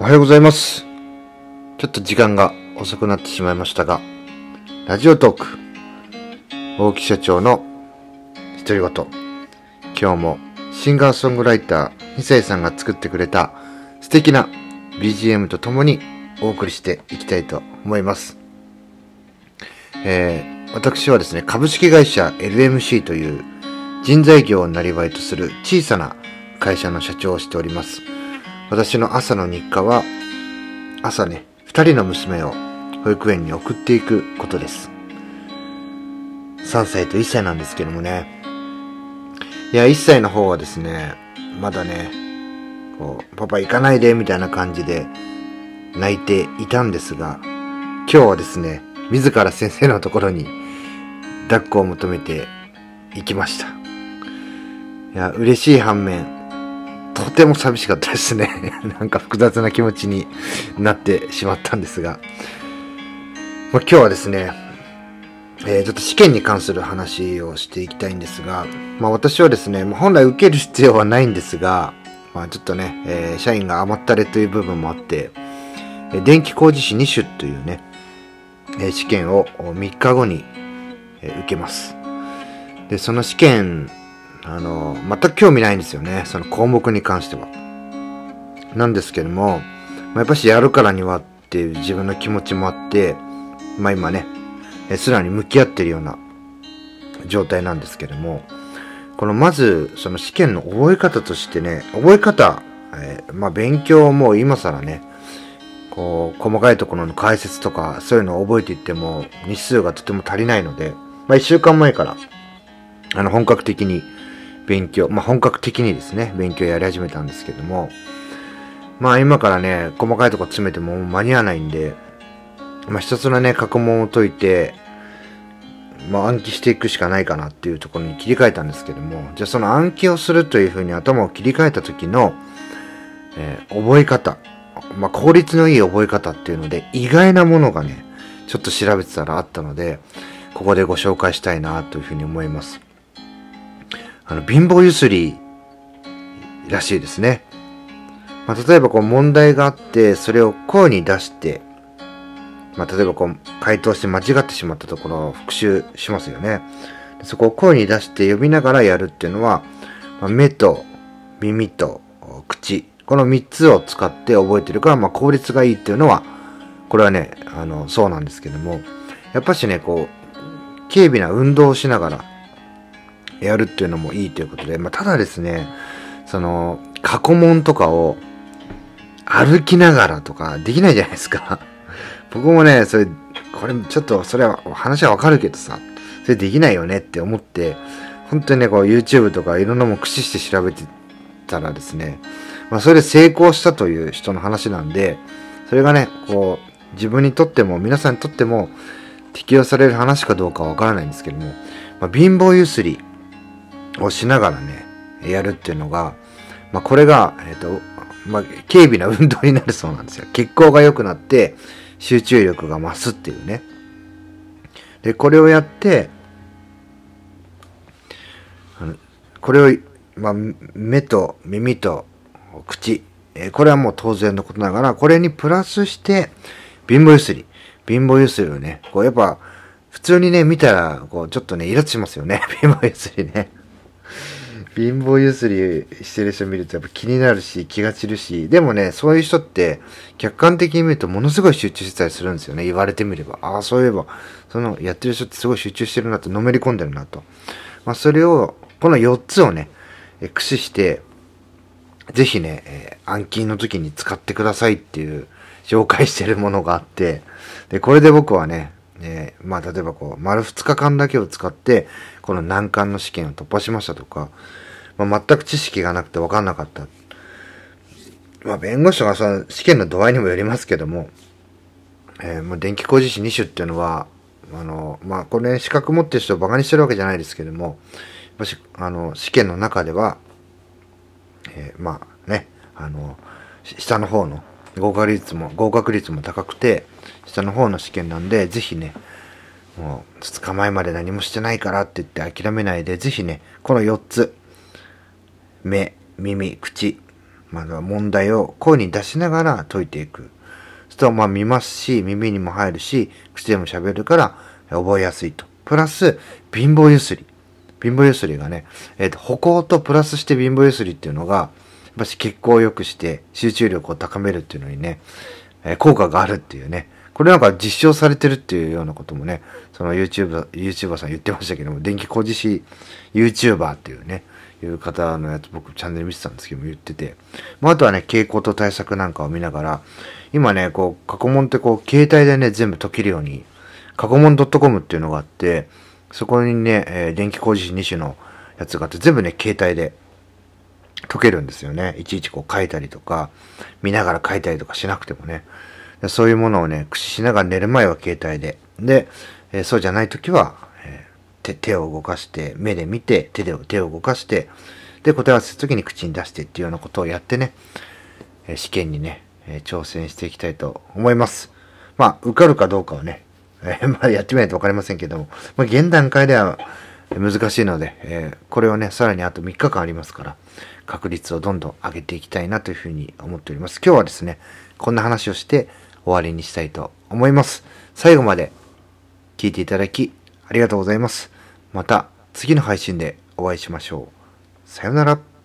おはようございます。ちょっと時間が遅くなってしまいましたが、ラジオトーク、大木社長の独り言。今日もシンガーソングライター、二世さんが作ってくれた素敵な BGM とともにお送りしていきたいと思います。えー、私はですね、株式会社 LMC という人材業をなりわいとする小さな会社の社長をしております。私の朝の日課は、朝ね、二人の娘を保育園に送っていくことです。3歳と1歳なんですけどもね。いや、1歳の方はですね、まだね、こう、パパ行かないで、みたいな感じで泣いていたんですが、今日はですね、自ら先生のところに抱っこを求めて行きました。いや、嬉しい反面、とても寂しかったですね。なんか複雑な気持ちになってしまったんですが。まあ、今日はですね、えー、ちょっと試験に関する話をしていきたいんですが、まあ私はですね、本来受ける必要はないんですが、まあちょっとね、えー、社員が余ったれという部分もあって、電気工事士2種というね、試験を3日後に、受けます。で、その試験、あの、全く興味ないんですよね。その項目に関しては。なんですけども、まあ、やっぱしやるからにはっていう自分の気持ちもあって、まあ今ね、え素直に向き合ってるような状態なんですけども、このまず、その試験の覚え方としてね、覚え方、えーまあ勉強も今更ね、こう、細かいところの解説とか、そういうのを覚えていっても、日数がとても足りないので、まあ一週間前から、あの、本格的に勉強、まあ本格的にですね、勉強やり始めたんですけども、まあ今からね、細かいとこ詰めても間に合わないんで、まあ一つのね、過去問を解いて、まあ暗記していくしかないかなっていうところに切り替えたんですけども、じゃあその暗記をするというふうに頭を切り替えた時の、えー覚え方、まあ効率のいい覚え方っていうので、意外なものがね、ちょっと調べてたらあったので、ここでご紹介したいなというふうに思います。あの、貧乏ゆすりらしいですね。まあ、例えばこう問題があって、それを声に出して、まあ、例えばこう回答して間違ってしまったところを復習しますよね。そこを声に出して読みながらやるっていうのは、まあ、目と耳と口、この3つを使って覚えてるから、まあ、効率がいいっていうのは、これはね、あの、そうなんですけども、やっぱしね、こう、軽微な運動をしながらやるっていうのもいいということで、まあ、ただですね、その、過去問とかを歩きながらとかできないじゃないですか。僕もね、それ、これちょっと、それは話はわかるけどさ、それできないよねって思って、本当にね、こう YouTube とかいろんなも駆使して調べてたらですね、まあそれで成功したという人の話なんで、それがね、こう、自分にとっても、皆さんにとっても適用される話かどうかわからないんですけども、まあ、貧乏ゆすりをしながらね、やるっていうのが、まあこれが、えっ、と、まあ、軽微な運動になるそうなんですよ。血行が良くなって、集中力が増すっていうね。で、これをやって、これを、まあ、目と耳と口、えこれはもう当然のことながら、これにプラスして、貧乏ゆすり。貧乏ゆすりをね、こうやっぱ、普通にね、見たら、こう、ちょっとね、イラッとしますよね。貧乏ゆすりね。貧乏ゆすりしてる人見るとやっぱ気になるし気が散るし、でもね、そういう人って客観的に見るとものすごい集中してたりするんですよね。言われてみれば。ああ、そういえば、そのやってる人ってすごい集中してるなと、のめり込んでるなと。まあそれを、この4つをね、駆使して、ぜひね、えー暗記の時に使ってくださいっていう紹介してるものがあって、で、これで僕はね、えーまあ例えばこう、丸2日間だけを使って、この難関の試験を突破しましたとか、まあ、全く知識がなくて分かんなかった。まあ弁護士とかその試験の度合いにもよりますけども、えーもう電気工事士2種っていうのは、あの、まあこれ、資格持ってる人をバカにしてるわけじゃないですけども、もし、あの、試験の中では、えーまあね、あの、下の方の合格率も、合格率も高くて、下の方の試験なんで、ぜひね、もう、2日前まで何もしてないからって言って諦めないで、ぜひね、この4つ、目、耳、口、まあ、問題を声に出しながら解いていく。そうまあ見ますし、耳にも入るし、口でも喋るから覚えやすいと。プラス、貧乏ゆすり。貧乏ゆすりがね、えっ、ー、と、歩行とプラスして貧乏ゆすりっていうのが、ぱし血行を良くして集中力を高めるっていうのにね、えー、効果があるっていうね。これなんか実証されてるっていうようなこともね、その YouTube、YouTuber さん言ってましたけども、電気工事士 YouTuber っていうね、いう方のやつ僕チャンネル見てたんですけども言ってて、まあ、あとはね、傾向と対策なんかを見ながら、今ね、こう、過去問ってこう、携帯でね、全部解けるように、過去問 .com っていうのがあって、そこにね、えー、電気工事士2種のやつがあって、全部ね、携帯で解けるんですよね。いちいちこう書いたりとか、見ながら書いたりとかしなくてもね。そういうものをね、駆使しながら寝る前は携帯で。で、えー、そうじゃない時は、えー、手、を動かして、目で見て、手で、手を動かして、で、答え合わせする時に口に出してっていうようなことをやってね、えー、試験にね、え挑戦していきたいと思います。まあ、受かるかどうかはね、えまあ、やってみないとわかりませんけども、まあ、現段階では難しいので、えこれをね、さらにあと3日間ありますから、確率をどんどん上げていきたいなというふうに思っております。今日はですね、こんな話をして終わりにしたいと思います。最後まで聞いていただきありがとうございます。また次の配信でお会いしましょう。さよなら。